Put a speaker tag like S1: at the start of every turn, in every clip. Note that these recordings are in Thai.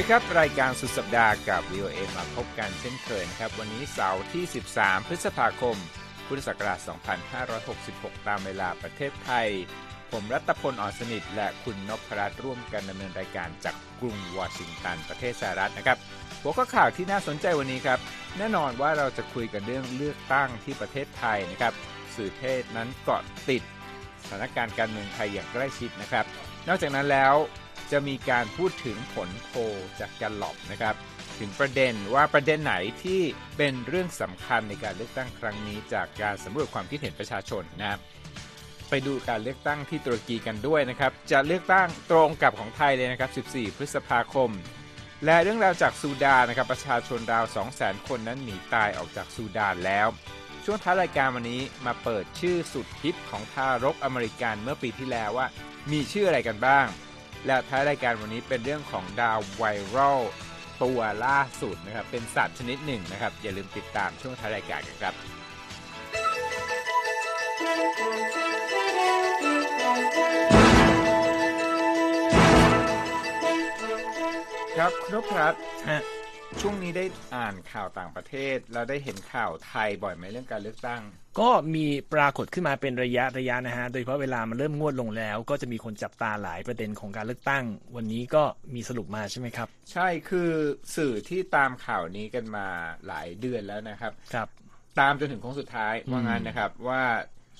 S1: วัสดีครับ รายการสุดสัปดาห์กับ VOA มาพบกันเช่นเคยนะครับ วันนี้เสาร์ที่ 13 พฤษภาคม พุทธศักราช 2566 ตามเวลาประเทศไทย ผมรัตพลอ่อนสนิท และคุณนพรัตน์ร่วมกันดำเนินรายการจากกรุงวอชิงตันประเทศสหรัฐนะครับหัวข้อข่าวที่น่าสนใจวันนี้ครับ แน่นอนว่าเราจะคุยกันเรื่องเลือกตั้งที่ประเทศไทยนะครับ สื่อเทศนั้นเกาะติดสถานการณ์การเมืองไทยอย่างใกล้ชิดนะครับ นอกจากนั้นแล้ว จะมีการพูดถึงผลโพจากการหลอบนะครับ ถึงประเด็นว่าประเด็นไหนที่เป็นเรื่องสำคัญในการเลือกตั้งครั้งนี้ จากการสำรวจความคิดเห็นประชาชนนะครับไปดูการเลือกตั้งที่ตุรกีกันด้วยนะครับ จะเลือกตั้งตรงกับของไทยเลยนะครับ 14 พฤษภาคม และเรื่องราวจากซูดานนะครับ ประชาชนราว 200,000 คนนั้นหนีตายออกจากซูดานแล้ว ช่วงท้ายรายการวันนี้มาเปิดชื่อสุดฮิตของทารกอเมริกันเมื่อปีที่แล้วว่า มีชื่ออะไรกันบ้าง และท้ายรายการวันนี้เป็นเรื่องของดาวไวรัลตัวล่าสุดนะครับ เป็นสัตว์ชนิดหนึ่งนะครับ อย่าลืมติดตามช่วงท้ายรายการกันครับ ครับคุณนพรัตน์
S2: ฮะ
S1: ช่วงนี้ได้อ่านข่าวต่างประเทศแล้วได้เห็นข่าวไทยบ่อยไหมเรื่องการเลือกตั้ง
S2: ก็มีปรากฏขึ้นมาเป็นระยะระยะนะฮะ โดยเฉพาะเวลามันเริ่มงวดลงแล้ว ก็จะมีคนจับตาหลายประเด็นของการเลือกตั้ง วันนี้ก็มีสรุปมาใช่ไหมครับ
S1: ใช่คือสื่อที่ตามข่าวนี้กันมาหลายเดือนแล้วนะครับ
S2: ครับ
S1: ตามจนถึงโค้งสุดท้ายว่างั้นนะครับว่า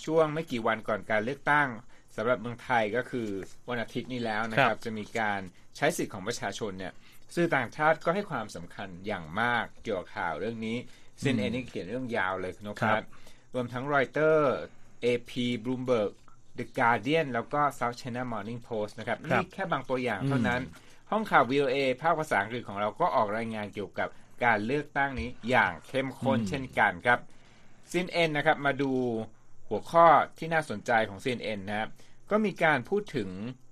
S1: ช่วงไม่กี่วันก่อนการเลือกตั้งสำหรับเมืองไทยก็คือวันอาทิตย์นี้แล้วนะค
S2: ค
S1: รั
S2: รับบ
S1: จะมีการใช้สิทธิ์ของประชาชนเนี่ยสื่อต่างชาติก็ให้ความสำคัญอย่างมากเกี่ยวกับข่าวเรื่องนี้ซินเอนี่เขียนเรื่องยาวเลยคุณนพ
S2: ครั
S1: รับตน์ รวมทั้งรอยเตอร์ AP Bloomberg The Guardian แล้วก็ South China Morning Post นะครับ
S2: ครับ
S1: นี่แค่บางตัวอย่างเท่านั้น ห้องข่าว VOA ภาคภาษาอังกฤษของเราก็ออกรายงานเกี่ยวกับการเลือกตั้งนี้อย่างเข้มข้นเช่นกันครับ CNN นะครับ มาดูหัวข้อที่น่าสนใจของ CNN นะครับ ก็มีการพูดถึง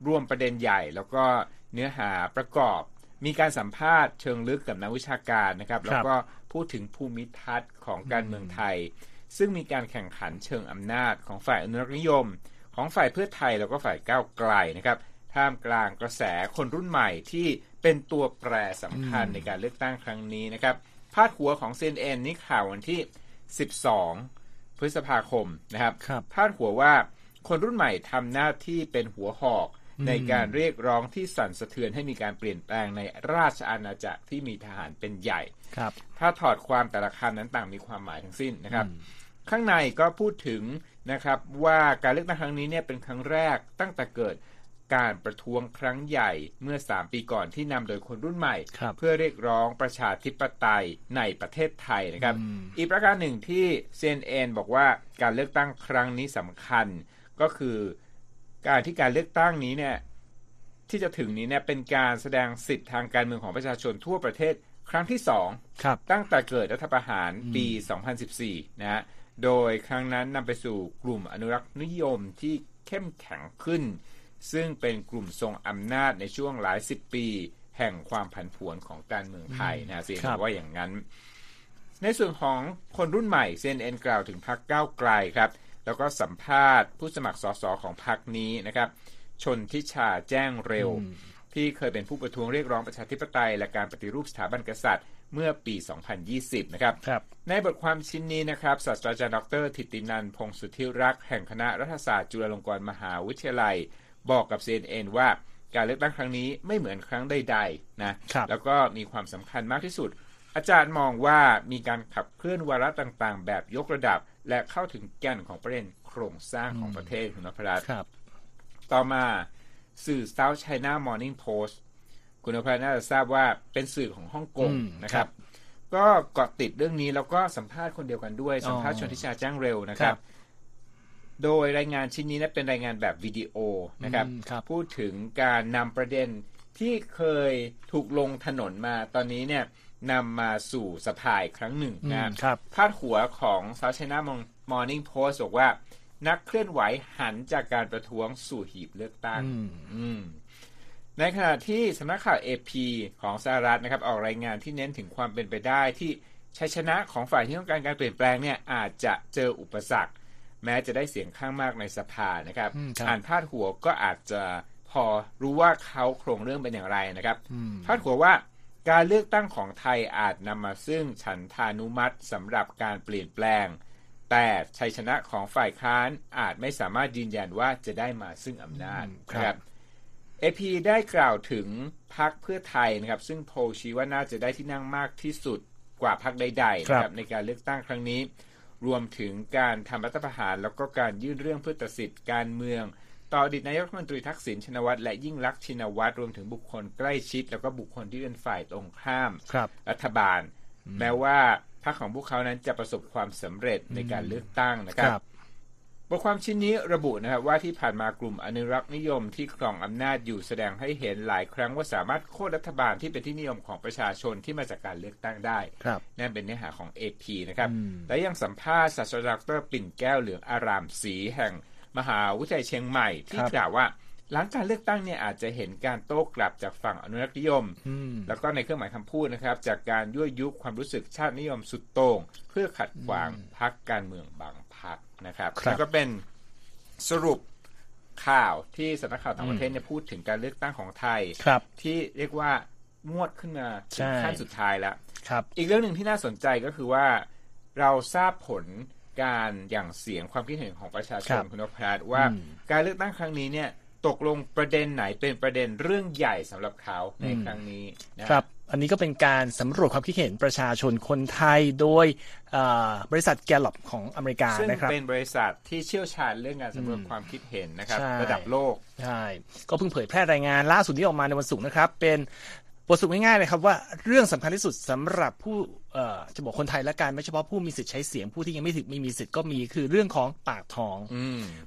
S1: รวมประเด็นใหญ่ แล้วก็เนื้อหาประกอบ มีการสัมภาษณ์เชิงลึกกับนักวิชาการนะครับแล้วก็พูดถึงภูมิทัศน์ของการเมืองไทย ซึ่งมีการแข่งขันเชิงอำนาจของฝ่ายอนุรักษ์นิยม ของฝ่ายเพื่อไทยแล้วก็ฝ่ายก้าวไกลนะครับท่ามกลางกระแสคนรุ่นใหม่ที่เป็นตัวแปรสำคัญในการเลือกตั้งครั้งนี้นะครับพาดหัวของ CNN นี่ข่าววันที่ 12 พฤษภาคมนะครับ
S2: ครับ
S1: พาดหัวว่าคนรุ่นใหม่ทำหน้าที่เป็นหัวหอก ในการเรียกร้องที่สั่นสะเทือนให้มีการเปลี่ยนแปลงในราชอาณาจักรที่มีทหารเป็นใหญ่
S2: ครับ
S1: ถ้าถอดความแต่ละคำนั้นต่างมีความหมายทั้งสิ้นนะครับ ข้างในก็พูดถึงนะครับว่าการเลือกตั้งครั้งนี้เนี่ยเป็นครั้งแรกตั้งแต่เกิดการประท้วงครั้งใหญ่เมื่อ 3 ปีก่อนที่นำโดยคนรุ่นใหม่
S2: ครับ
S1: เพื่อเรียกร้องประชาธิปไตยในประเทศไทยนะครับอีกประการหนึ่งที่ CNN บอกว่าการเลือกตั้งครั้งนี้สำคัญก็คือ การที่การเลือกตั้งนี้เนี่ยที่จะถึงนี้เนี่ยเป็นการแสดงสิทธิทางการเมืองของประชาชนทั่วประเทศครั้งที่สอง
S2: ครับ
S1: ตั้งแต่เกิดรัฐประหารปี 2014 นะฮะโดยครั้งนั้นนำไปสู่กลุ่มอนุรักษ์นิยมที่เข้มแข็งขึ้น ซึ่งเป็นกลุ่มทรงอำนาจในช่วงหลายสิบปี แห่งความผันผวนของการเมืองไทยนะสิ
S2: ครับ
S1: ว่าอย่างนั้น ในส่วนของคนรุ่นใหม่ CNN กล่าวถึงพรรคก้าวไกลครับ แล้วก็สัมภาษณ์ผู้สมัครสสของพรรคนี้นะครับ ชนทิชาแจ้งเร็ว ที่เคยเป็นผู้ประท้วงเรียกร้องประชาธิปไตย และการปฏิรูปสถาบันกษัตริย์ เมื่อปี 2020 นะครับ
S2: ครับ
S1: ในบทความชิ้นนี้นะครับศาสตราจารย์ดรทิตินันท์พงศ์สุทธิรักษ์แห่งคณะรัฐศาสตร์จุฬาลงกรณ์มหาวิทยาลัย บอกกับ CNN ว่าการเลือกตั้งครั้งนี้ไม่เหมือนครั้งใดๆนะครับแล้วก็มีความสำคัญมากที่สุด อาจารย์มองว่ามีการขับเคลื่อนวาระต่างๆ แบบยกระดับ และเข้าถึงแก่นของประเด็นโครงสร้างของประเทศคุณนพรัตน์
S2: ครับ
S1: ต่อมาสื่อ South China Morning Post คุณอภัยน่าจะทราบว่าเป็นสื่อของฮ่องกง
S2: อืม
S1: นะครับ ก็เกาะติดเรื่องนี้แล้วก็สัมภาษณ์คนเดียวกันด้วย สัมภาษณ์
S2: อ๋
S1: ช
S2: อน
S1: ทิชาจ้างเร็วนะครับ
S2: ครับ
S1: โดยรายงานชิ้นนี้นะเป็นรายงานแบบวิดีโอนะครับ
S2: อืมครับ
S1: พูดถึงการนำประเด็นที่เคยถูกลงถนนมาตอนนี้เนี่ย นำมาสู่สภายครั้งหนึ่งนะ
S2: อืมครับ
S1: พาดหัวของ South China Morning Post บอกว่า นักเคลื่อนไหวหันจากการประท้วงสู่หีบเลือกตั้ง
S2: อืม
S1: อืมในขณะที่สำนักข่าว AP ของสหรัฐนะครับ ออกรายงานที่เน้นถึงความเป็นไปได้ที่ชัยชนะของฝ่ายที่ต้องการการเปลี่ยนแปลงเนี่ยอาจจะเจออุปสรรค แม้จะได้เสียงข้างมากในสภานะครับ
S2: อืมครับ
S1: อ่านพาดหัวก็อาจจะพอรู้ว่าเขาโครงเรื่องเป็นอย่างไรนะครับพาดหัวว่า การเลือกตั้งของไทยอาจนำมาซึ่งฉันทานุมัติสำหรับการเปลี่ยนแปลง แต่ชัยชนะของฝ่ายค้านอาจไม่สามารถยืนยันว่าจะได้มาซึ่งอำนาจนะครับเอพีได้กล่าวถึงพรรคเพื่อไทยนะครับ ซึ่งโพชี้ว่าน่าจะได้ที่นั่งมากที่สุดกว่าพรรคใดๆนะครับในการเลือกตั้งครั้งนี้ รวมถึงการทำรัฐประหารแล้วก็การยื่นเรื่องเพื่อตัดสิทธิ์การเมือง ต่ออดีตนายกรัฐมนตรีทักษิณชินวัตรและยิ่งรักชินวัตรรวมถึงบุคคลใกล้ชิด แล้วก็บุคคลที่เป็นฝ่ายตรงข้ามรรัฐบาล แม้ว่าพรรคของพวกเขานั้นจะประสบความสำเร็จในการเลือกตั้งนะครับบทความชิ้นนี้ระบุนะครับว่าที่ผ่านมากลุ่มอนุรักษ์นิยมที่ครองอำนาจอยู่แสดงให้เห็นหลายครั้งว่าสามารถโค่นรัฐบาลที่เป็นที่นิยมของประชาชนที่มาจากการเลือกตั้งได้นั่นเป็นเนื้อหาของ AP นะครับและยังสัมภาษณ์ศาสตราจารย์ดรปิ่นแก้วเหลืองอารามศรีแห่ง มหาวิทยาลัยเชียงใหม่ที่กล่าวว่าหลังการเลือกตั้งเนี่ยอาจจะเห็นการโต้กลับจากฝั่งอนุรักษ์นิยม แล้วก็ในเครื่องหมายคำพูดนะครับ จากการยั่วยุความรู้สึกชาตินิยมสุดโต่งเพื่อขัดขวางพรรคการเมืองบางพรรคนะครับแล้วก็เป็นสรุปข่าวที่สำนักข่าวต่างประเทศเนี่ยพูดถึงการเลือกตั้งของไทยที่เรียกว่างวดขึ้นมาถึงขั้นสุดท้ายแล้วอีกเรื่องหนึ่งที่น่าสนใจก็คือว่าเราทราบผล การอย่างเสียงความคิดเห็นของประชาชนคุณนพรัตว่าการเลือกตั้งครั้งนี้เนี่ยตกลงประเด็นไหนเป็นประเด็นเรื่องใหญ่สำหรับเขาในครั้งนี้
S2: นะครับ อันนี้ก็เป็นการสำรวจความคิดเห็นประชาชนคนไทยโดยบริษัทแกลลอปของอเมริกานะครับ
S1: เป็นบริษัทที่เชี่ยวชาญเรื่องการสำรวจความคิดเห็นนะครับ ระดับโลก
S2: ใช่ก็เพิ่งเผยแพร่รายงานล่าสุดที่ออกมาในวันศุกร์นะครับ เป็น บทสรุปง่ายๆเลยครับว่าเรื่องสำคัญที่สุดสำหรับผู้จะบอกคนไทยและการไม่เฉพาะผู้มีสิทธิ์ใช้เสียงผู้ที่ยังไม่ถึงไม่มีสิทธิ์ก็มีคือเรื่องของปากท้อง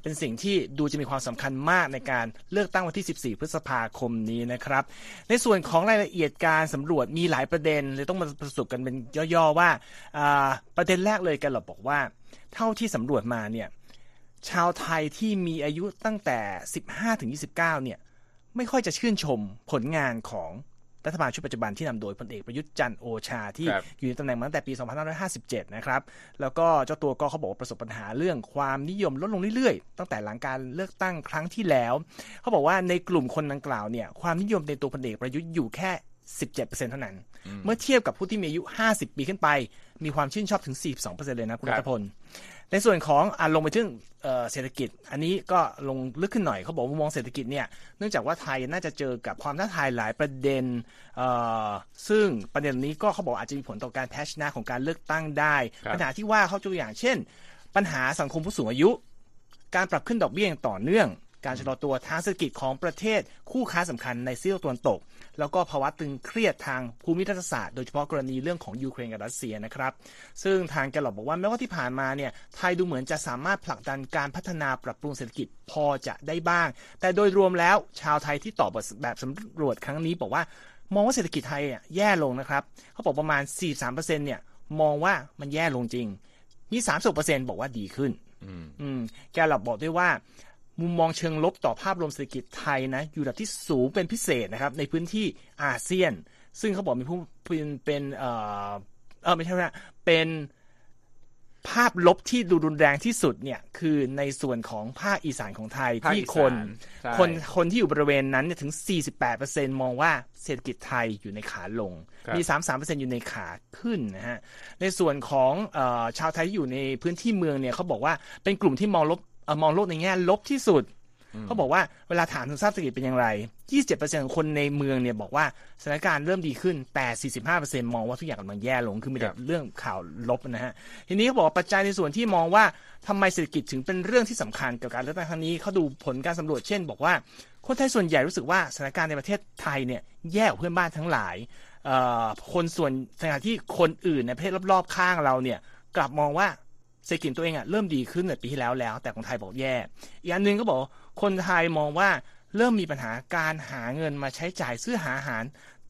S2: เป็นสิ่งที่ดูจะมีความสำคัญมากในการเลือกตั้งวันที่ 14 พฤษภาคมนี้นะครับ ในส่วนของรายละเอียดการสำรวจมีหลายประเด็นเลยต้องมาประสบกันเป็นย่อๆว่าประเด็นแรกเลยกันเราบอกว่า เท่าที่สำรวจมาเนี่ยชาวไทยที่มีอายุตั้งแต่ 15 ถึง 29 เนี่ยไม่ค่อยจะชื่นชมผลงานของ รัฐบาลชุดปัจจุบันที่นำโดยพลเอกประยุทธ์จันโอชาที่อยู่ในตำแหน่งมาตั้งแต่ปี 2557 นะครับ แล้วก็เจ้าตัวก็เขาบอกว่าประสบปัญหาเรื่องความนิยมลดลงเรื่อยๆ ตั้งแต่หลังการเลือกตั้งครั้งที่แล้ว เขาบอกว่าในกลุ่มคนดังกล่าวเนี่ยความนิยมในตัวพลเอกประยุทธ์อยู่แค่ 17%เท่านั้น เมื่อเทียบกับผู้ที่มีอายุ 50 ปีขึ้นไป มีความชื่นชอบถึง 42%เลยนะคุณรัตพล ในส่วนของอลงไปถึงเศรษฐกิจ อันนี้ก็ลงลึกขึ้นหน่อยเขาบอกมุมมองเศรษฐกิจเนี่ยเนื่องจากว่าไทยน่าจะเจอกับความท้าทายหลายประเด็น ซึ่งประเด็นนี้ก็เขาบอกอาจจะมีผลต่อการแพ้ชนะของการเลือกตั้งได้ ปัญหาที่ว่าเขาตัวอย่างเช่น ปัญหาสังคมผู้สูงอายุ การปรับขึ้นดอกเบี้ยอย่างต่อเนื่อง การชะลอตัวทางเศรษฐกิจของประเทศคู่ค้าสำคัญในซีกตะวันตก แล้วก็ภาวะตึงเครียดทางภูมิรัฐศาสตร์โดยเฉพาะกรณีเรื่องของยูเครนกับรัสเซียนะครับ ซึ่งทางแกลลอบบอกว่าแม้ว่าที่ผ่านมาเนี่ยไทยดูเหมือนจะสามารถผลักดันการพัฒนาปรับปรุงเศรษฐกิจพอจะได้บ้าง แต่โดยรวมแล้วชาวไทยที่ตอบแบบสำรวจครั้งนี้บอกว่ามองว่าเศรษฐกิจไทยแย่ลงนะครับเขาบอกประมาณ 43%เนี่ยมองว่ามันแย่ลงจริง มี 30%บอกว่าดีขึ้น อืม แกลลอบบอกด้วยว่า มุมมองเชิงลบต่อภาพรวมเศรษฐกิจไทยนะอยู่ระดับที่สูงเป็นพิเศษนะครับในพื้นที่อาเซียน ซึ่งเขาบอกมีผู้เป็นเป็นเออเออไม่ใช่ว่าเป็นภาพลบที่ดูรุนแรงที่สุดเนี่ยคือในส่วนของภาคอีสานของไทยที่คนคนคนที่อยู่บริเวณนั้นเนี่ยถึง 48%มองว่าเศรษฐกิจไทยอยู่ในขาลง มี 33%อยู่ในขาขึ้นนะฮะในส่วนของอชาวไทยที่อยู่ในพื้นที่เมืองเนี่ยเขาบอกว่าเป็นกลุ่มที่มองลบ มองโลกในแง่ลบที่สุดเขาบอกว่าเวลาถามถึงสภาพเศรษฐกิจเป็นอย่างไร 27%ของคนในเมืองเนี่ยบอกว่าสถานการณ์เริ่มดีขึ้น แต่ 45%มองว่าทุกอย่างกำลังแย่ลง คือมีแต่เรื่องข่าวลบนะฮะ ทีนี้เขาบอกว่าปัจจัยในส่วนที่มองว่าทำไมเศรษฐกิจถึงเป็นเรื่องที่สำคัญกับการเลือกตั้งครั้งนี้เขาดูผลการสำรวจเช่น บอกว่าคนไทยส่วนใหญ่รู้สึกว่าสถานการณ์ในประเทศไทยเนี่ยแย่กว่าเพื่อนบ้านทั้งหลาย คนส่วนขณะที่คนอื่นในประเทศรอบๆข้างเราเนี่ยกลับมองว่า เศรษฐกิจตัวเองอะเริ่มดีขึ้นในปีที่แล้วแล้ว แต่ของไทยบอกแย่ อีกอันหนึ่งก็บอกคนไทยมองว่าเริ่มมีปัญหาการหาเงินมาใช้จ่ายซื้อหาอาหาร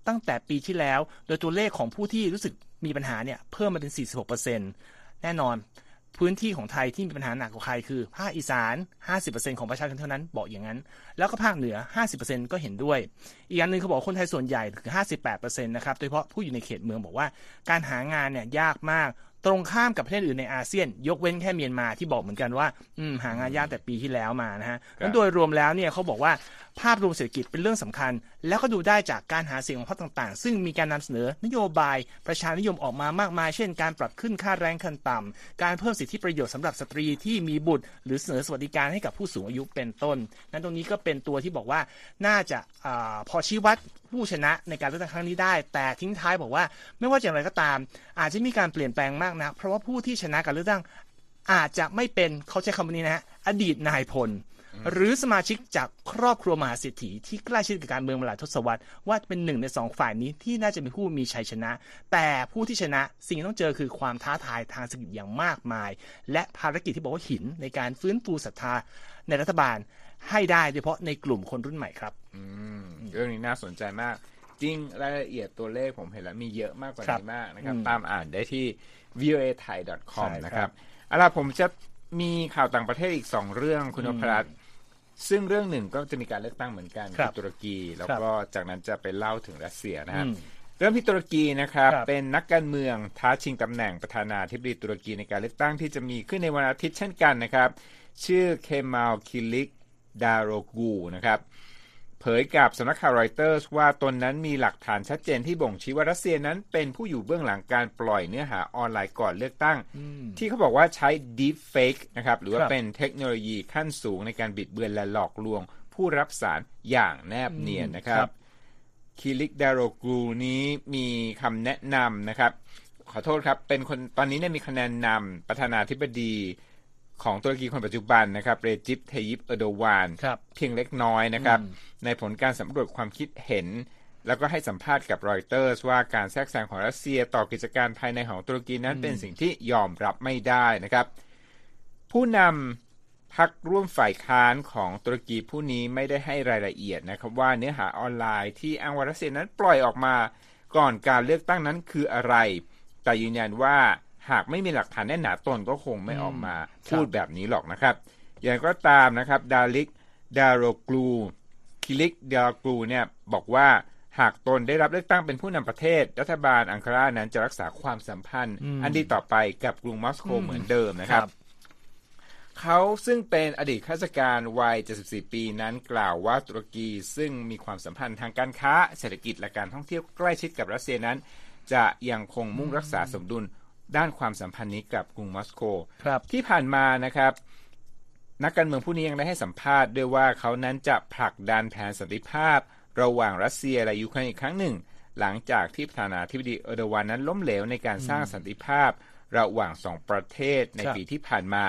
S2: ตั้งแต่ปีที่แล้ว โดยตัวเลขของผู้ที่รู้สึกมีปัญหาเนี่ยเพิ่มมาเป็น 46%แน่นอนพื้นที่ของไทยที่มีปัญหาหนักกว่าใครคือภาคอีสาน 50%ของประชาชนเท่านั้นบอกอย่างนั้น แล้วก็ภาคเหนือ 50%ก็เห็นด้วย อีกอันหนึ่งเขาบอกคนไทยส่วนใหญ่คือ58%นะครับ โดยเฉพาะผู้อยู่ในเขตเมืองบอกว่า การหางานเนี่ยยากมาก ตรงข้ามกับประเทศอื่นในอาเซียน ยกเว้นแค่เมียนมาที่บอกเหมือนกันว่า อืมหางานยากแต่ปีที่แล้วมานะฮะนั้นโดยรวมแล้วเนี่ยเขาบอกว่าภาพรวมเศรษฐกิจเป็นเรื่องสำคัญ แล้วก็ดูได้จากการหาเสียงของพรรคต่างๆ ซึ่งมีการนำเสนอนโยบายประชานิยมออกมามากมาย เช่น การปรับขึ้นค่าแรงขั้นต่ำการเพิ่มสิทธิประโยชน์สำหรับสตรีที่มีบุตร หรือเสนอสวัสดิการให้กับผู้สูงอายุเป็นต้น นั้นตรงนี้ก็เป็นตัวที่บอกว่าน่าจะอพอชี้วัดผู้ชนะในการเลือกตั้งครั้งนี้ได้ แต่ทิ้งท้ายบอกว่าไม่ว่าอย่างไรก็ตาม อาจจะมีการเปลี่ยนแปลงมากนะเพราะว่าผู้ที่ชนะการเลือกตั้งอาจจะไม่เป็นเขาใช้คำนี้นะฮะอดีตนายพล หรือสมาชิกจากครอบครัวมหาเศรษฐีที่ใกล้ชิดกับการเมืองมาหลายทศวรรษว่าเป็นหนึ่งในสองฝ่ายนี้ที่น่าจะเป็นผู้มีชัยชนะ แต่ผู้ที่ชนะสิ่งที่ต้องเจอคือความท้าทายทางเศรษฐกิจอย่างมากมาย และภารกิจที่บอกว่าหินในการฟื้นฟูศรัทธาในรัฐบาลให้ได้โดยเฉพาะในกลุ่มคนรุ่นใหม่ครับ
S1: อืมเรื่องนี้น่าสนใจมากจริงรายละเอียดตัวเลขผมเห็นแล้วมีเยอะมากกว่า
S2: ครับ
S1: นี้มากนะครับ
S2: อืม
S1: ตามอ่านได้ที่ voa thai com
S2: ใช่ครับ
S1: นะครับเอาล่ะผมจะมีข่าวต่างประเทศอีกสองเรื่องคุณนพรัตน์ ซึ่งเรื่องหนึ่งก็จะมีการเลือกตั้งเหมือนกัน
S2: ครับ
S1: ที่ตุรกี แล้ว
S2: ครับ
S1: ก็จากนั้นจะไปเล่าถึงรัสเซียนะครับ
S2: อืม
S1: เริ่มที่ตุรกีนะครับ
S2: ครับ
S1: เป็นนักการเมืองท้าชิงตำแหน่งประธานาธิบดีตุรกีในการเลือกตั้งที่จะมีขึ้นในวันอาทิตย์เช่นกันนะครับ ชื่อเคมาลคิลิกดาโรกูนะครับ เผยกับสำนักข่าวรอยเตอร์สว่าตนนั้นมีหลักฐานชัดเจนที่บ่งชี้ว่ารัสเซียนั้นเป็นผู้อยู่เบื้องหลังการปล่อยเนื้อหาออนไลน์ก่อนเลือกตั้ง ที่เขาบอกว่าใช้ deep fake นะครับ หรือว่า
S2: ครับ
S1: เป็นเทคโนโลยีขั้นสูงในการบิดเบือนและหลอกลวง ผู้รับสารอย่างแนบเนียนนะครับ
S2: ครับ
S1: คิลิกดาโรกูนี้มีคำแนะนำนะครับ ขอโทษครับเป็นคนตอนนี้เนี่ยมีคะแนนนำประธานาธิบดี ของตุรกีคนปัจจุบันนะครับเรจิปเทยิปเอโดวาน
S2: ครับ
S1: เพียงเล็กน้อยนะครับ
S2: อืม
S1: ในผลการสำรวจความคิดเห็น แล้วก็ให้สัมภาษณ์กับรอยเตอร์สว่าการแทรกแซงของรัสเซียต่อกิจการภายในของตุรกีนั้นเป็นสิ่งที่ยอมรับไม่ได้นะครับ ผู้นำพักร่วมฝ่ายค้านของตุรกีผู้นี้ไม่ได้ให้รายละเอียดนะครับว่าเนื้อหาออนไลน์ที่อ้างว่ารัสเซียนั้นปล่อยออกมาก่อนการเลือกตั้งนั้นคืออะไร แต่ยืนยันว่า หากไม่มีหลักฐานแน่นหนาตนก็คงไม่ออกมาพูดแบบนี้หรอกนะครับ อย่างไรก็ตามนะครับ ดาลิก ดาโรกลูคิลิก ดาโรกลูเนี่ยบอกว่าหากตนได้รับเลือกตั้งเป็นผู้นำประเทศ รัฐบาลอังการานั้นจะรักษาความสัมพันธ์
S2: อืม
S1: อันดีต่อไปกับกรุงมอสโก
S2: อืม
S1: เหมือนเดิมนะครับ
S2: ครับ
S1: เขาซึ่งเป็นอดีตข้าราชการวัย 74 ปีนั้นกล่าวว่าตุรกีซึ่งมีความสัมพันธ์ทางการค้า เศรษฐกิจและการท่องเที่ยวใกล้ชิดกับรัสเซียนั้น จะยังคงมุ่งรักษาสมดุล ด้านความสัมพันธ์นี้กับกรุงมอสโก
S2: ครับ
S1: ที่ผ่านมานะครับนักการเมืองผู้นี้ยังได้ให้สัมภาษณ์ด้วยว่าเขานั้นจะผลักดันแผนสันติภาพ ระหว่างรัสเซียและยูเครนอีกครั้งหนึ่ง หลังจากที่ประธานาธิบดีเอร์โดวานนั้นล้มเหลวในการสร้างสันติภาพ ระหว่างสองประเทศใน
S2: ครับ
S1: ปีที่ผ่านมา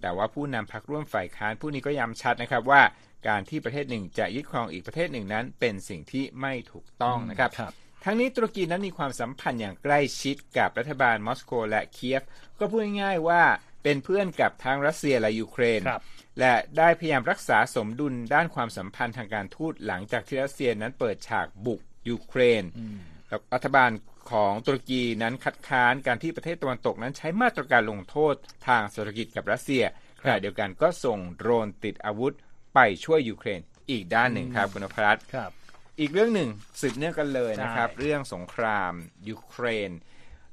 S1: แต่ว่าผู้นำพรรคร่วมฝ่ายค้านผู้นี้ก็ย้ำชัดนะครับว่า การที่ประเทศหนึ่งจะยึดครองอีกประเทศหนึ่งนั้น เป็นสิ่งที่ไม่ถูกต้องนะครับ
S2: ครับ
S1: ทั้งนี้ตุรกีนั้นมีความสัมพันธ์อย่างใกล้ชิดกับรัฐบาลมอสโกและเคียฟ ก็พูดง่ายๆว่าเป็นเพื่อนกับทั้งรัสเซียและยูเครน
S2: ครับ
S1: และได้พยายามรักษาสมดุลด้านความสัมพันธ์ทางการทูตหลังจากที่รัสเซียนั้นเปิดฉากบุกยูเครนแล้วรัฐบาลของตุรกีนั้นคัดค้านการที่ประเทศตะวันตกนั้นใช้มาตรการลงโทษทางเศรษฐกิจกับรัสเซียขณะเดียวกันก็ส่งโดรนติดอาวุธไปช่วยยูเครนอีกด้านหนึ่งครับคุณนพรัตน์
S2: ครับ
S1: อีกเรื่องหนึ่งสืบเนื่องกันเลยนะครับ
S2: ใช่
S1: เรื่องสงครามยูเครน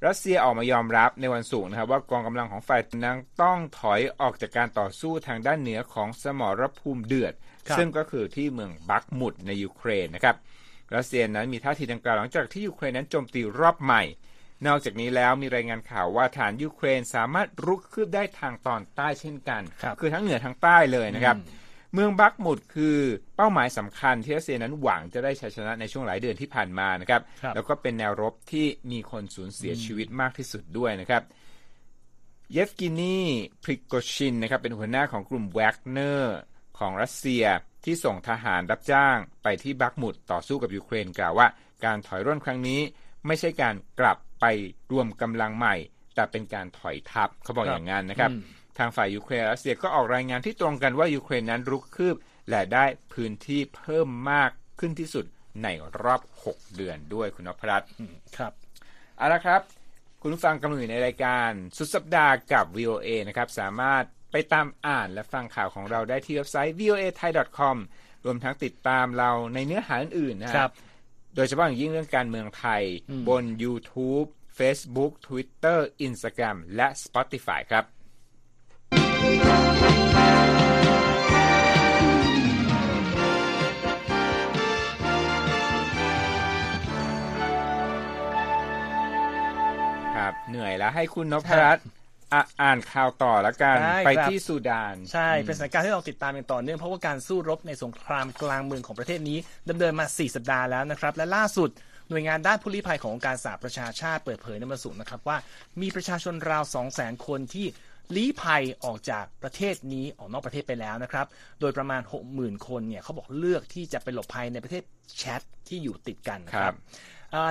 S1: รัสเซียออกมายอมรับในวันศุกร์นะครับ ว่ากองกำลังของฝ่ายนั้นต้องถอยออกจากการต่อสู้ทางด้านเหนือของสมรภูมิเดือด
S2: ครับ
S1: ซึ่งก็คือที่เมืองบัคมุตในยูเครนนะครับรัสเซียนั้นมีท่าทีดังกล่าวหลังจากที่ยูเครนนั้นโจมตีรอบใหม่ นอกจากนี้แล้วมีรายงานข่าวว่าทางยูเครนสามารถรุกคืบได้ทางตอนใต้เช่นกัน
S2: ครับ
S1: อทั้งเหนือทั้งใต้เลยนะครับ เมืองบัคมุตคือเป้าหมายสำคัญที่รัสเซียนั้นหวังจะได้ชัยชนะในช่วงหลายเดือนที่ผ่านมานะครับ
S2: ครับ
S1: แล้วก็เป็นแนวรบที่มีคนสูญเสียชีวิตมากที่สุดด้วยนะครับเยฟเกนีพริโกชินนะครับเป็นหัวหน้าของกลุ่มแวกเนอร์ของรัสเซียที่ส่งทหารรับจ้างไปที่บัคมุตต่อสู้กับยูเครนกล่าวว่า การถอยร่นครั้งนี้ไม่ใช่การกลับไปรวมกำลังใหม่ แต่เป็นการถอยทัพเขาบอก
S2: ครับ
S1: อย่างนั้นนะครับ
S2: อืม
S1: ทางฝ่ายยูเครนและรัสเซียก็ออกรายงานที่ตรงกันว่ายูเครนนั้นรุกคืบ และได้พื้นที่เพิ่มมากขึ้นที่สุดในรอบ 6 เดือนด้วยคุณนพรัตน์
S2: อืมครับ
S1: เอาละครับ คุณผู้ฟังกำลังอยู่ในรายการสุดสัปดาห์กับ VOA นะครับ สามารถไปตามอ่านและฟังข่าวของเราได้ที่เว็บไซต์ voa thai com รวมทั้งติดตามเราในเนื้อหาอื่นๆนะฮะ
S2: ครับ
S1: โดยเฉพาะอย่างยิ่งเรื่องการเมืองไทย
S2: อืม
S1: บน YouTube Facebook Twitter Instagram และ Spotify ครับ ครับเหนื่อยแล้วให้คุณนพรัตน์อะอ่านข่าวต่อแล้วกัน
S2: ได้
S1: ไป
S2: ครับ
S1: ที่ซูดาน
S2: ใช่ เป็นสถานการณ์ที่เราติดตามอย่างต่อเนื่องเพราะว่าการสู้รบในสงครามกลางเมืองของประเทศนี้ดำเนินมา 4 สัปดาห์แล้วนะครับ และล่าสุดหน่วยงานด้านผู้ลี้ภัยขององค์การสหประชาชาติเปิดเผยในวันศุกร์นะครับว่ามีประชาชนราว 200,000 คนที่ ลี้ภัยออกจากประเทศนี้ออกนอกประเทศไปแล้วนะครับ โดยประมาณ 60,000 คนเนี่ยเขาบอกเลือกที่จะไปหลบภัยในประเทศแชดที่อยู่ติดกันนะค
S1: รั
S2: รับ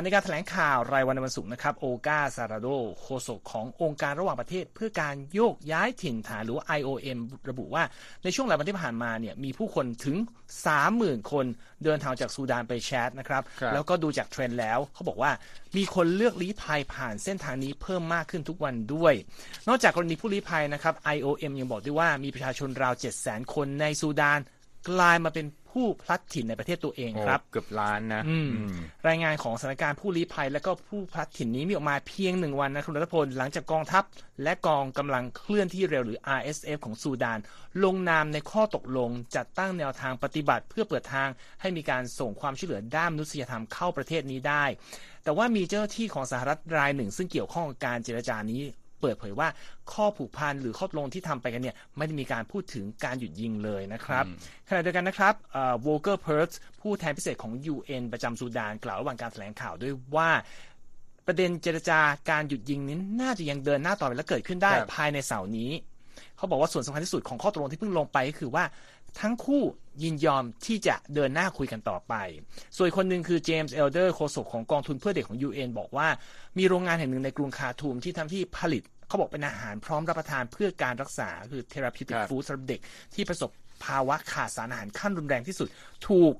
S2: ในการแถลงข่าวรายวันในวันศุกร์นะครับโอกาซาราโดโฆษกขององค์การระหว่างประเทศ เพื่อการโยกย้ายถิ่นฐานหรือว่า IOM ระบุว่าในช่วงหลายวันที่ผ่านมาเนี่ยมีผู้คนถึง 30,000 คนเดินทางจากซูดานไปแชดนะครับ
S1: ครับ
S2: แล้วก็ดูจากเทรนด์แล้วเขาบอกว่ามีคนเลือกลี้ภัยผ่านเส้นทางนี้เพิ่มมากขึ้นทุกวันด้วย นอกจากกรณีผู้ลี้ภัยนะครับ IOM ยังบอกด้วยว่ามีประชาชนราว 700,000 คนในซูดาน กลายมาเป็นผู้พลัดถิ่นในประเทศตัวเอง
S1: โอ้
S2: ครับ
S1: เกือบล้านนะ
S2: อืม
S1: อืม
S2: รายงานของสถานการณ์ผู้ลี้ภัย และก็ผู้พลัดถิ่นนี้มีออกมาเพียงหนึ่งวันนะคุณรัตพลหลังจากกองทัพ และกองกำลังเคลื่อนที่เร็วหรือ RSF ของซูดาน ลงนามในข้อตกลง จัดตั้งแนวทางปฏิบัติ เพื่อเปิดทางให้มีการส่งความช่วยเหลือด้านมนุษยธรรมเข้าประเทศนี้ได้ แต่ว่ามีเจ้าหน้าที่ของสหรัฐรายหนึ่ง ซึ่งเกี่ยวข้องกับการเจรจานี้ เปิดเผยว่าข้อผูกพันหรือข้อตกลงที่ทำไปกันเนี่ยไม่ได้มีการพูดถึงการหยุดยิงเลยนะครับขณะเดียวกันนะครับโวลเกอร์เพอร์เทสผู้แทนพิเศษของ UN ประจำซูดานกล่าวระหว่างการแถลงข่าวด้วยว่าประเด็นเจรจาการหยุดยิงนี้น่าจะยังเดินหน้าต่อไปและเกิดขึ้นได้
S1: ครับ
S2: ภายในเสาร์นี้ เขาบอกว่าส่วนสำคัญที่สุดของข้อตกลงที่เพิ่งลงไปก็คือว่า ทั้งคู่ยินยอมที่จะเดินหน้าคุยกันต่อไป ส่วนอีกคนหนึ่งคือเจมส์เอลเดอร์โฆษกของกองทุนเพื่อเด็กของ UN บอกว่า มีโรงงานแห่งหนึ่งในกรุงคาร์ทูมที่ทำที่ผลิตเขาบอกเป็นอาหารพร้อมรับประทานเพื่อการรักษาคือ therapeutic
S1: ครับ
S2: food สำหรับเด็กที่ประสบภาวะขาดสารอาหารขั้นรุนแรงที่สุด ถูก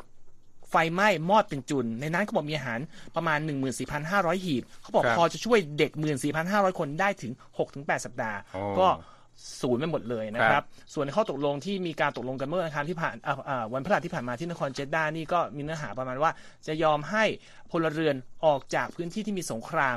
S2: ไฟไหม้มอดเป็นจุน ในนั้นเขาบอกมีอาหารประมาณ 14,500 หีบ เขาบอก
S1: ครับ
S2: พอจะช่วยเด็ก 14,500 คนได้ถึง 6-8 สัปดาห์
S1: โอ้
S2: ก็ ศูนย์ไปหมดเลยนะค
S1: ครั
S2: รับ
S1: บ
S2: ส่วนในข้อตกลงที่มีการตกลงกันเมื่อวันอังคารที่ผ่านอ่าอ่าวันพฤหัสที่ผ่านมาที่นครเจดดานี่ก็มีเนื้อหาประมาณว่า จะยอมให้พลเรือนออกจากพื้นที่ที่มีสงคราม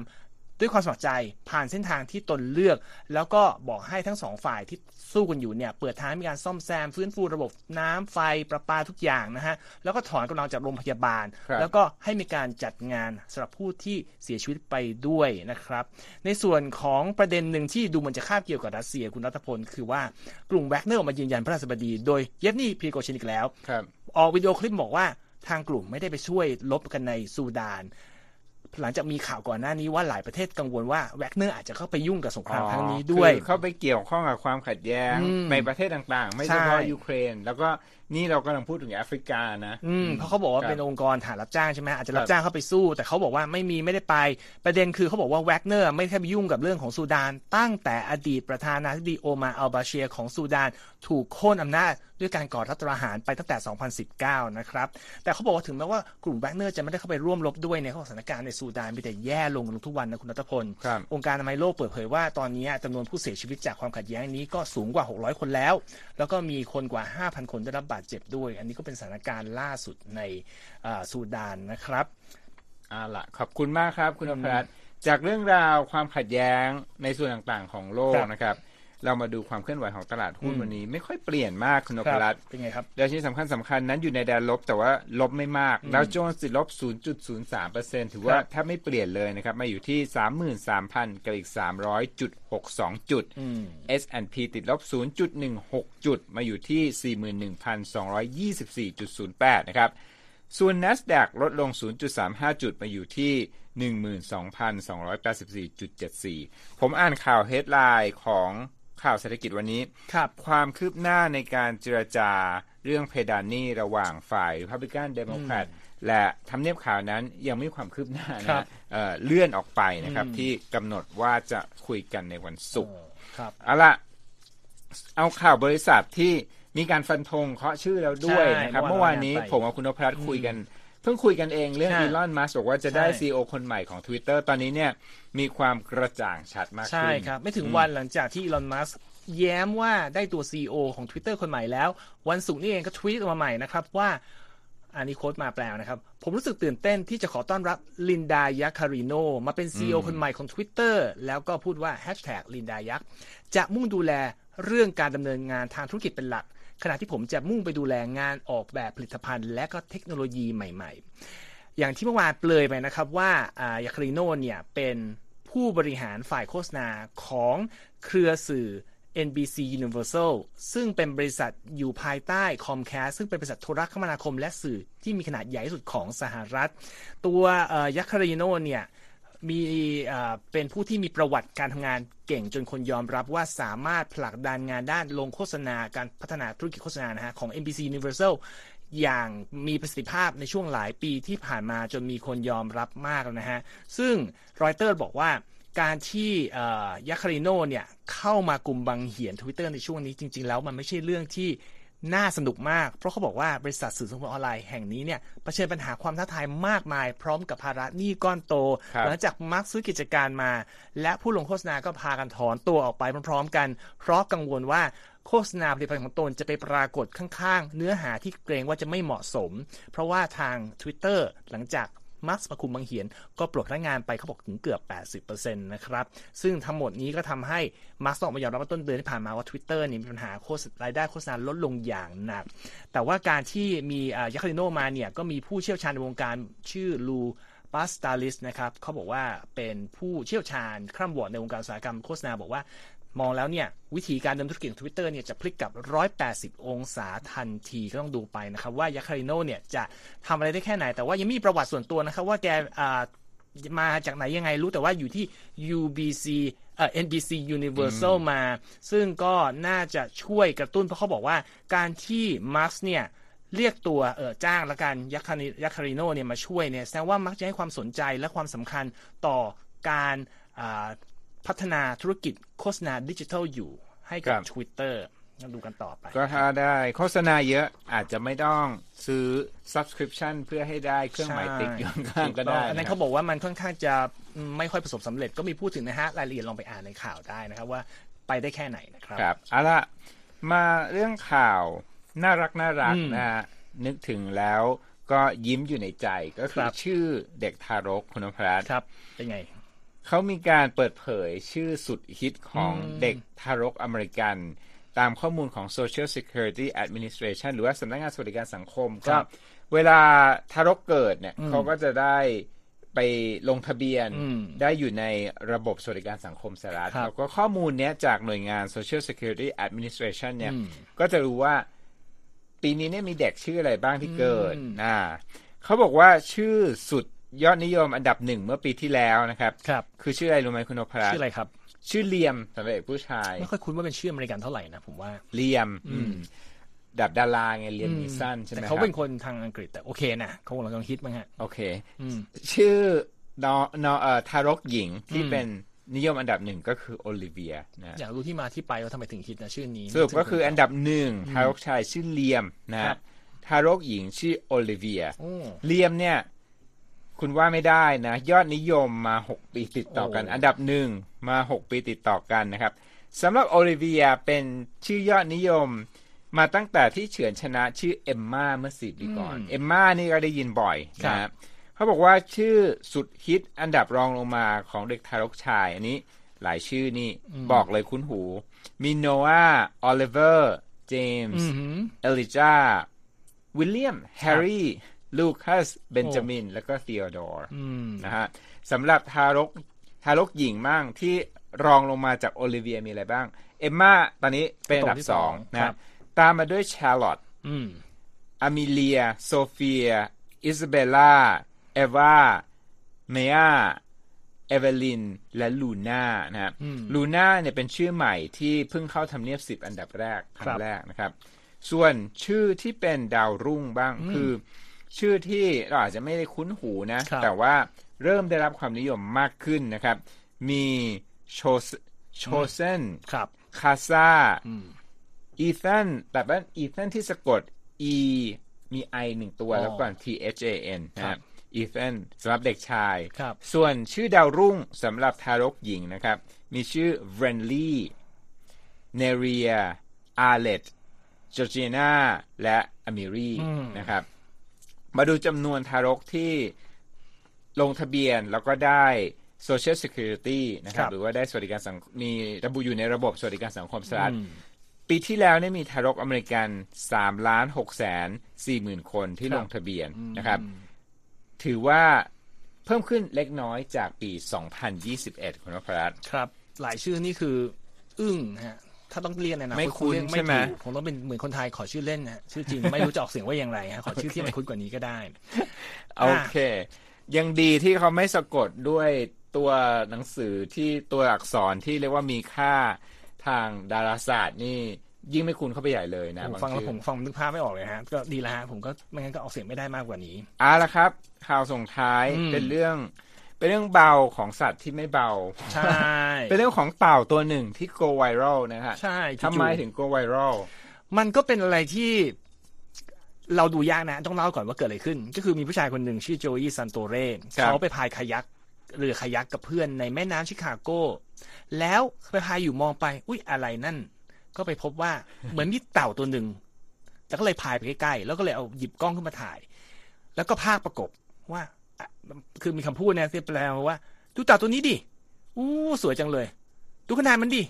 S2: ด้วยความสมัครใจผ่านเส้นทางที่ตนเลือก แล้วก็บอกให้ทั้งสองฝ่ายที่สู้กันอยู่เนี่ยเปิดทางให้มีการซ่อมแซมฟื้นฟูระบบน้ำไฟประปาทุกอย่างนะฮะแล้วก็ถอนกำลังจากโรงพยาบาล
S1: ครับ
S2: แล้วก็ให้มีการจัดงานสำหรับผู้ที่เสียชีวิตไปด้วยนะครับ ในส่วนของประเด็นหนึ่งที่ดูเหมือนจะคาบเกี่ยวกับรัสเซียคุณรัฐพล คือว่ากลุ่มแวกเนอร์ออกมายืนยันพระราชบดี โดยเยฟเกนีพริโกชินอีกแล้ว
S1: ครับ
S2: ออกวิดีโอคลิปบอกว่าทางกลุ่มไม่ได้ไปช่วยรบกันในซูดาน หลังจากมีข่าวก่อนหน้านี้ว่าหลายประเทศกังวลว่าแวกเนอร์อาจจะเข้าไปยุ่งกับสงครามครั้งนี้ด้วย
S1: คือเข้าไปเกี่ยวข้องกับความขัดแย้ง
S2: อืม
S1: ในประเทศต่างๆ ไม่เฉพาะ
S2: ใช่
S1: ยูเครน แล้วก็นี่เรากำลังพูดถึงแอฟริกานะ
S2: อืมเพราะเขาบอกว่า
S1: ครับ
S2: เป็นองค์กรฐานรับจ้างใช่ไหมอาจจะรับ
S1: ครับ
S2: จ้างเข้าไปสู้ แต่เขาบอกว่าไม่มีไม่ได้ไป ประเด็นคือเขาบอกว่าแวกเนอร์ไม่แค่ไปยุ่งกับเรื่องของซูดาน ตั้งแต่อดีตประธานาธิบดีโอมาอัลบาเชียของซูดาน ถูกโค่นอำนาจด้วยการก่อรัฐประหารไปตั้งแต่ 2019 นะครับ แต่เขาบอกว่าถึงแม้ว่ากลุ่มแวกเนอร์จะไม่ได้เข้าไปร่วมรบด้วยเนี่ยเขาบอกสถานการณ์ในซูดานมีแต่แย่ลงทุกวันนะคุณรัตพล
S1: ครับ
S2: องค์การอนามัยโลกเปิดเผยว่าตอนนี้จำนวนผู้เสียชีวิตจากความขัดแย้งนี้ก็สูงกว่า 600 คนแล้ว แล้วก็มีคนกว่า 5,000 คนได้รับบาดเจ็บด้วย อันนี้ก็เป็นสถานการณ์ล่าสุดในอ่าซูดานนะครับ
S1: เอาล่ะขอบคุณมากครับคุณนพรัตน์จากเรื่องราวความขัดแย้งในส่วนต่างๆของโลก
S2: ครับ
S1: นะครับ เรามาดูความเคลื่อนไหวของตลาดหุ้น
S2: อืม
S1: วันนี้ ไม่ค่อยเปลี่ยนมากคุณนพรัตน์
S2: เป็นไงครับ
S1: ดัชนีสำคัญสำคัญนั้นอยู่ในแดนลบแต่ว่าลบไม่มากแล้วโจนส์ติดลบ 0.03%ถือว่า
S2: ครับ
S1: แทบไม่เปลี่ยนเลยนะครับ มาอยู่ที่ 33,000กับอีก 300.62 จุด
S2: อืม
S1: S&P ติดลบ 0.16 จุด มาอยู่ที่ 41,224.08 นะครับส่วน NASDAQ ลดลง 0.35 จุดมาอยู่ที่ 12,284.74 ผมอ่านข่าวเฮดไลน์ของ ข่าวเศรษฐกิจวันนี้
S2: ครับ
S1: ความคืบหน้าในการเจรจาเรื่องเพดานหนี้ระหว่างฝ่าย Republican Democrat และทำเนียบขาวนั้นยังไม่มีความคืบหน้า
S2: ครั
S1: นะ
S2: บ
S1: เอ่อเลื่อนออกไปนะครับ
S2: อืม
S1: ที่กำหนดว่าจะคุยกันในวันศุกร์
S2: ครับ
S1: เอาละเอาข่าวบริษัทที่มีการฟันธงเคาะชื่อแล้วด้วย
S2: ใช่
S1: นะครับ
S2: เมื่
S1: เมื่
S2: อวาน
S1: อวานนี้
S2: เราอ่านไป
S1: ผมกับคุณนพรัตน์คุยกัน เพิ่งคุยกันเองเรื่อง
S2: ใช่
S1: อีลอนมัสบอกว่าจะได้
S2: ใช่
S1: ซีอคนใหม่ของ Twitter ตอนนี้เนี่ยมีความกระจ่างชัดมาก
S2: ใช่
S1: ขึ้น
S2: ครับ ไม่ถึงวันหลังจากที่อีลอนมัสแย้มว่าได้ตัว CEO ของ Twitter คนใหม่แล้ว วันศุกร์นี้เองก็ทวีตออกมาใหม่นะครับว่าอันนี้โค้ดมาแปลนะครับ ผมรู้สึกตื่นเต้นที่จะขอต้อนรับลินดายักคาริโนมาเป็น CEO คนใหม่ของ Twitter แล้วก็พูดว่า Hashtag ลินดายักจะมุ่งดูแลเรื่องการดำเนินงานทางธุรกิจเป็นหลัก ขณะที่ผมจะมุ่งไปดูแลงานออกแบบผลิตภัณฑ์ และก็เทคโนโลยีใหม่ ๆ อย่างที่เมื่อวานเปลยไปนะครับว่ายักคาริโนเนี่ยเป็นผู้บริหารฝ่ายโฆษณาของเครือสื่อ NBC Universal ซึ่งเป็นบริษัทอยู่ภายใต้ Comcast ซึ่งเป็นบริษัทโทรคมนาคมและสื่อที่มีขนาดใหญ่ที่สุดของสหรัฐ ตัวยักษ์คาริโนเนี่ย มีเป็นผู้ที่มีประวัติการทำงานเก่งจนคนยอมรับว่าสามารถผลักดันงานด้านลงโฆษณาการพัฒนาธุรกิจโฆษณานะฮะของ NBC Universal อย่างมีประสิทธิภาพในช่วงหลายปีที่ผ่านมาจนมีคนยอมรับมากนะฮะ ซึ่งรอยเตอร์บอกว่าการที่ยัคคาริโนเนี่ยเข้ามากลุ่มบังเหียนทวิตเตอร์ในช่วงนี้จริง ๆ แล้วมันไม่ใช่เรื่องที่ น่าสนุกมาก เพราะเขาบอกว่าบริษัทสื่อสังคมออนไลน์แห่งนี้เนี่ยเผชิญปัญหาความท้าทายมากมาย พร้อมกับภาระหนี้ก้อนโต หลังจากมัสก์ซื้อกิจการมา และผู้ลงโฆษณาก็พากันถอนตัวออกไปพร้อมๆกัน เพราะกังวลว่าโฆษณาผลิตภัณฑ์ของตนจะไปปรากฏข้างๆ เนื้อหาที่เกรงว่าจะไม่เหมาะสม เพราะว่าทาง Twitter หลังจาก มัสก์มาคุมบังเหียน ก็ปลดพนักงานไปเขาบอกถึงเกือบ 80%นะครับซึ่งทั้งหมดนี้ก็ทำให้มัสก์ออกมายอมรับว่าต้นเดือนที่ผ่านมาว่า Twitter นี่มีปัญหาโฆษรายได้โฆษณาลดลงอย่างหนัก แต่ว่าการที่มียัคาริโนมาเนี่ยก็มีผู้เชี่ยวชาญในวงการชื่อลูปาสตาลิสนะครับเขาบอกว่าเป็นผู้เชี่ยวชาญคร่ำหวอดในวงการอุตสาหกรรมโฆษณาบอกว่า มองแล้วเนี่ยวิธีการดำเนินธุรกิจของ Twitter เนี่ยจะพลิกกับ 180 องศาทันทีก็ต้องดูไปนะครับว่ายาคาริโนเนี่ยจะทำอะไรได้แค่ไหน แต่ว่ายังมีประวัติส่วนตัวนะครับว่าแกมาจากไหนยังไงรู้แต่ว่าอยู่ที่ UBC เอ่อ NBC Universal มา ซึ่งก็น่าจะช่วยกระตุ้นเพราะเขาบอกว่าการที่มาร์คเนี่ยเรียกตัวเออจ้างและกันยัคคาริยัคคาริโนเนี่ยมาช่วยเนี่ยแสดงว่ามักจะให้ความสนใจและความสำคัญต่อการ พัฒนาธุรกิจโฆษณาดิจิทัลอยู่ให้กับ Twitter ดูกันต่อไป
S1: ก็ถ้าได้โฆษณาเยอะอาจจะไม่ต้องซื้อ subscription เพื่อให้ได้เครื่องหมายติ๊กอยู่ข้างก็ได้
S2: อันนั้นเขาบอกว่ามันค่อนข้างจะไม่ค่อยประสบสำเร็จก็มีพูดถึงนะฮะ รายละเอียดลองไปอ่านในข่าวได้นะครับว่าไปได้แค่ไหนนะครับ
S1: ครับเอาละมาเรื่องข่าวน่ารักน่ารักนะฮะนึกถึงแล้วก็ยิ้มอยู่ในใจก็คือชื่อเด็กทารกคุณพรัต
S2: ครับเป็นไง
S1: เขามีการเปิดเผยชื่อสุดฮิตของเด็กทารกอเมริกัน ตามข้อมูลของ Social Security Administration หรือว่าสำนักงานสวัสดิการสังคม ก็เวลาทารกเกิดเนี่ยเขาก็จะได้ไปลงทะเบียนได้อยู่ในระบบสวัสดิการสังคมสหรัฐแล้วก็ข้อมูลเนี้ยจากหน่วยงาน Social Security Administration เนี่ยก็จะรู้ว่าปีนี้เนี่ยมีเด็กชื่ออะไรบ้างที่เกิดนะเขาบอกว่าชื่อสุด ยอดนิยมอันดับหนึ่งเมื่อปีที่แล้วนะครับ
S2: ครับ
S1: คือชื่ออะไรรู้ไหมคุณนพรั
S2: ตชื่ออะไรครับ
S1: ชื่อเลียมสำหรับเด็กผู้ชาย
S2: ไม่ค่อยคุ้นว่าเป็นชื่ออเมริกันเท่าไหร่นะผมว่า
S1: เลียม อืมดับดาราไงเลียมมีสั้นใช่ไหมแต่
S2: เขาเป็นคนทางอังกฤษแต่โอเคนะเขากำลังฮิตมั้งฮะ
S1: โอเค ชื่อนอนอเอ่อทารกหญิงที่เป็นนิยมอันดับหนึ่งก็คือโอลิเวียนะ
S2: อยากรู้ที่มาที่ไปว่าทำไมถึงฮิตนะชื่อนี้
S1: สรุปก็คืออันดับหนึ่งทารกชายชื่อเลียมนะทารกหญิงชื่อโอลิเวีย เลียมเนี่ย คุณว่าไม่ได้นะ ยอดนิยมมา6ปีติดต่อกัน อันดับหนึ่งมา6ปีติดต่อกันนะครับสำหรับโอลิเวียเป็นชื่อยอดนิยมมาตั้งแต่ที่เฉือนชนะชื่อเอมมาเมื่อสี่ปีก่อน เอมมานี่ก็ได้ยินบ่อยนะเขาบอกว่าชื่อสุดฮิตอันดับรองลงมาของเด็กทารกชาย อันนี้หลายชื่อนี่บอกเลยคุ้นหู มีโนอาออลิเวอร์ เจมส์ เอลิจาวิลเลียม แฮร์รี่ ลูคัส เบนจามิน แล้วก็ธีออดอร์นะฮะสำหรับทารกทารกหญิงมั่งที่รองลงมาจากโอลิเวียมีอะไรบ้าง เอมมาตอนนี้เป็นอันดับสองนะตามมาด้วยชาร์ลอตอามิเลีย โซเฟีย อิซาเบล่า เอวา เมียเอเวลิน และลูน่านะครับลูน่าเนี่ยเป็นชื่อใหม่ที่เพิ่งเข้าทำเนียบสิบอันดับแรกครั้งแรกนะครับ ส่วนชื่อที่เป็นดาวรุ่งบ้างคือ ชื่อที่เราอาจจะไม่ได้คุ้นหูนะ แต่ว่าเริ่มได้รับความนิยมมากขึ้นนะครับ มีโชโชเซนคาซาอีเทนแต่ว่าอีเทนที่สะกด e มี i หนึ่งตัวแล้วก่อน t h a n นะครับอีเทนสำหรับเด็กชาย ส่วนชื่อดาวรุ่งสำหรับทารกหญิงนะครับ มีชื่อเรนลี่เนเรียอาร์เลตจอร์จีนาและอมิรีนะครับ มาดูจำนวนทารกที่ลงทะเบียนแล้วก็ได้ Social Security นะครับ
S2: ครับ
S1: หรือว่าได้สวัสดิการสังมีระบุอยู่ในระบบสวัสดิการสังคมสหรัฐ
S2: อืม
S1: ปีที่แล้วเนี่ยมีทารกอเมริกัน3ล้าน6แสน4หมื่นคนที่
S2: ครับ
S1: ลงทะเบียนนะครับ ถือว่าเพิ่มขึ้นเล็กน้อยจากปี 2021 คุณวพรัตน์
S2: ครับ หลายชื่อนี่คือ อึ้งนะฮะ ถ้าต้องเรียกในอนะ
S1: ไม่คุ้น
S2: เรียก
S1: ใช่ไหม
S2: ถูกคงต้องเป็นเหมือนคนไทยขอชื่อเล่นนะฮะชื่อจริงไม่รู้จะออกเสียงว่าอย่างไรฮะขอชื่อที่มันคุ้นกว่านี้ก็ได้
S1: โอเค ยังดีที่เขาไม่สะกดด้วยตัวหนังสือที่ตัวอักษรที่เรียกว่ามีค่าทางดาราศาสตร์นี่ยิ่งไม่คุ้นเข้าไปใหญ่เลยนะ
S2: ผม
S1: บาง
S2: ฟังแล้ว
S1: ชื่อ
S2: ผมฟังนึกภาพไม่ออกเลยฮะ ก็ดีแล้วฮะผมก็ไม่งั้นก็ออกเสียงไม่ได้มากกว่านี้
S1: เอาละครับ ข่าวส่งท้าย
S2: อืม
S1: เป็นเรื่อง เป็นเรื่องเบาของสัตว์ที่ไม่เบา
S2: ใช่
S1: เป็นเรื่องของเต่าตัวหนึ่งที่ go viral นะฮะ
S2: ใช่
S1: ทำไม
S2: จู่ๆ
S1: ถึง go viral
S2: มันก็เป็นอะไรที่เราดูยากนะ ต้องเล่าก่อนว่าเกิดอะไรขึ้น ก็คือมีผู้ชายคนหนึ่งชื่อโจอีซันโตเร่
S1: ครับ
S2: เขาไปพายคายักเรือคายักกับเพื่อนในแม่น้ำชิคาโก แล้วไปพายอยู่มองไป อุ้ยอะไรนั่น ก็ไปพบว่าเหมือนมีเต่าตัวหนึ่งแล้วก็เลยพายไปใกล้ๆแล้วก็เลยเอาหยิบกล้องขึ้นมาถ่าย แล้วก็พากย์ประกบว่าอะ คือมีคำพูดเนี่ยที่แปลว่า ดูเต่าตัวนี้ดิอู้สวยจังเลย ดูขนาดมันดิ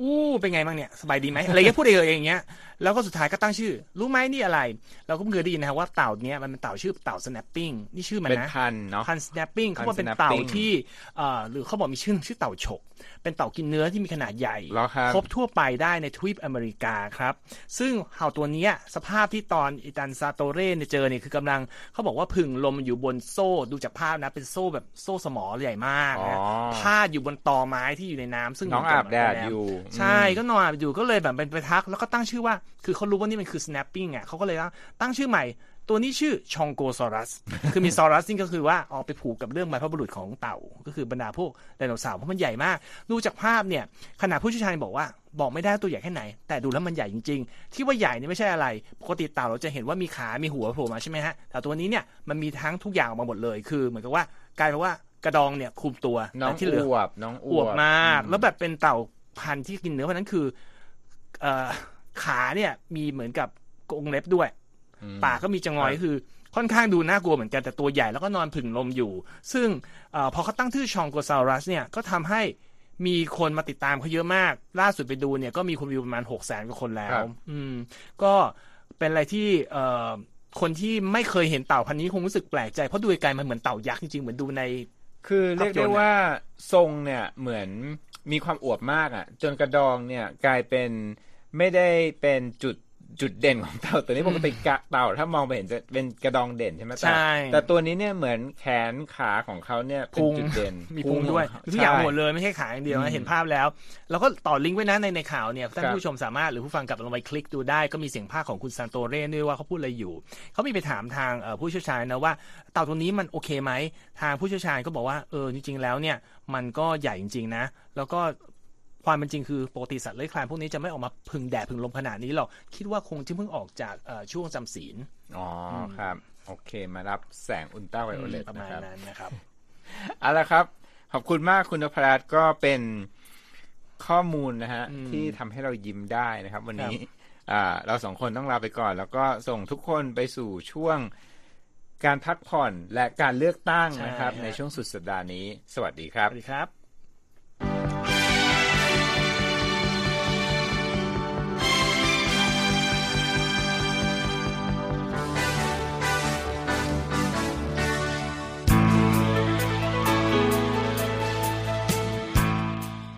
S2: อู้เป็นไงบ้างเนี่ยสบายดีไหมอะไรเงี้ยพูดเองอย่างเงี้ยแล้วก็สุดท้ายก็ตั้งชื่อ รู้ไหมนี่อะไร เราก็เพิ่งเคยได้ยินนะครับว่าเต่าเนี้ยมันเป็นเต่าชื่อเต่า snapping นี่ชื่อมัน
S1: เป็น
S2: นะ
S1: พันธุ์เนาะ
S2: พัน snapping เขาบอกเป็น
S1: snapping
S2: เต่าที่เอ่อหรือเขาบอกมีชื่อชื่อเต่าฉก เป็นเต่ากินเนื้อที่มีขนาดใหญ่
S1: เหรอครับ
S2: พบทั่วไปได้ในทวีปอเมริกาครับ ซึ่งเต่าตัวเนี้ยสภาพที่ตอนอิตันซาโตเร่เนี่ยเจอเนี่ยคือกำลังเขาบอกว่าผึ่งลมอยู่บนโซ่ดูจากภาพนะเป็นโซ่แบบโซ่สมอใหญ่มากนะ
S1: อ๋อ
S2: พาดอยู่บนตอไม้ที่อยู่ในน้ำซึ่ง
S1: น้องอาบแดดอยู่
S2: ใช่
S1: อืม
S2: ก็นอนอาบอยู่ก็เลยแบบเป็นไปทัก แล้วก็ตั้งชื่อว่า คือเขารู้ว่านี่มันคือ snapping อะเขาก็เลยตั้งชื่อใหม่ ตัวนี้ชื่อชองโกซอรัส คือมีซอรัสนี่ก็คือว่าเอาไปผูกกับเรื่องบรรพบุรุษของเต่า ก็คือบรรดาพวกไดโนเสาร์เพราะมันใหญ่มาก ดูจากภาพเนี่ย ขนาดผู้เชี่ยวชาญบอกว่าบอกไม่ได้ตัวใหญ่แค่ไหน แต่ดูแล้วมันใหญ่จริง ๆ ที่ว่าใหญ่นี่ไม่ใช่อะไร ปกติเต่าเราจะเห็นว่ามีขา มีหัวโผล่มาใช่ไหมฮะ แต่ตัวนี้เนี่ยมันมีทั้งทุกอย่างออกมาหมดเลย คือเหมือนกับว่ากลายเป็นว่ากระดองเนี่ยคลุมตัว
S1: น้อง
S2: แต่ที่เหลือ
S1: อวบน้องอ
S2: อ
S1: ว
S2: ว
S1: บบ
S2: มาก
S1: อื
S2: แล้วแบบเป็นเต่า พันธุ์ที่กินเนื้อเพราะฉะนั้นคือเอ่อขาเนี่ยมีเหมือนกับกรงเล็บด้วย
S1: อืม
S2: ปากก็มีจะงอย
S1: ครับ
S2: คือค่อนข้างดูน่ากลัวเหมือนกันแต่ตัวใหญ่แล้วก็นอนผึ่งลมอยู่ ซึ่งเออพอเขาตั้งชื่อชองโกซารัสเนี่ยก็ทำให้มีคนมาติดตามเขาเยอะมาก ล่าสุดไปดูเนี่ยก็มีคนวิวประมาณหกแสนกว่าคนแล้
S1: ครั
S2: ว
S1: บ
S2: อืม ก็เป็นอะไรที่เอ่อคนที่ไม่เคยเห็นเต่าพันธุ์นี้คงรู้สึกแปลกใจเพราะดูไกลๆมันเหมือนเต่ายักษ์จริงๆเหมือนดูใน
S1: คือเรียก
S2: ภาพย
S1: ได้
S2: นตร์
S1: ว่าทรงเนี่ยเหมือน มีความอวบมากอะ จนกระดองเนี่ยกลายเป็นไม่ได้เป็นจุด จุดเด่นของเต่าตัวนี้ปกติกะเต่าถ้ามองไปเห็นจะเป็นกระดองเด่นใช่ไหมแต่
S2: ใช่
S1: แต่ตัวนี้เนี่ยเหมือนแขนขาของเขาเนี่ยเป็น
S2: พุง
S1: จุดเด่น
S2: มีพุงด้วย
S1: ของ
S2: ทุกอย่าง
S1: ใช่
S2: หมดเลยไม่ใช่ขาอย่างเดียว
S1: อื
S2: นะ
S1: ม
S2: เห็นภาพแล้ว แล้วก็ต่อลิงก์ไว้นะในในข่าวเนี่ยท่าน
S1: ครับ
S2: ผู้ชมสามารถหรือผู้ฟังกลับลงไปคลิกดูได้ก็มีเสียงภาคของคุณซานโตเร่ด้วยว่าเขาพูดอะไรอยู่เขามีไปถามทางเอ่อผู้เชี่ยวชาญนะว่าเต่าตัวนี้มันโอเคไหมทางผู้เชี่ยวชาญก็บอกว่าเออจริงๆแล้วเนี่ยมันก็ใหญ่จริงๆนะ แล้วก็ ความเป็นจริงคือปกติสัตว์เลื้อยคลานพวกนี้จะไม่ออกมาพึ่งแดดพึ่งลมขนาดนี้หรอก คิดว่าคงจะเพิ่งออกจากเอ่อช่วงจำศีล
S1: อ๋ออครับ โอเค มารับแสงอุลตราไวโอเลต
S2: ประ
S1: นะ
S2: มาณ
S1: ครับ
S2: นั้นนะครับ
S1: เอาละครับ ขอบคุณมากคุณนพรัตน์ก็เป็นข้อมูลนะฮะ
S2: อืม
S1: ที่ทำให้เรายิ้มได้นะครับ วันนี้
S2: ครับ
S1: อ่าเราสองคนต้องลาไปก่อน แล้วก็ส่งทุกคนไปสู่ช่วงการพักผ่อนและการเลือกตั้งนะครับ ในช่วงสุดสัปดาห์นี้ สวัสดีครั
S2: ส
S1: บ
S2: วัสดีครับ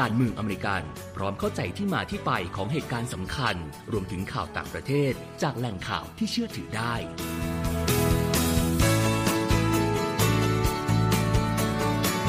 S3: การเมืองอเมริกัน พร้อมเข้าใจที่มาที่ไปของเหตุการณ์สำคัญ รวมถึงข่าวต่างประเทศ จากแหล่งข่าวที่เชื่อถือได้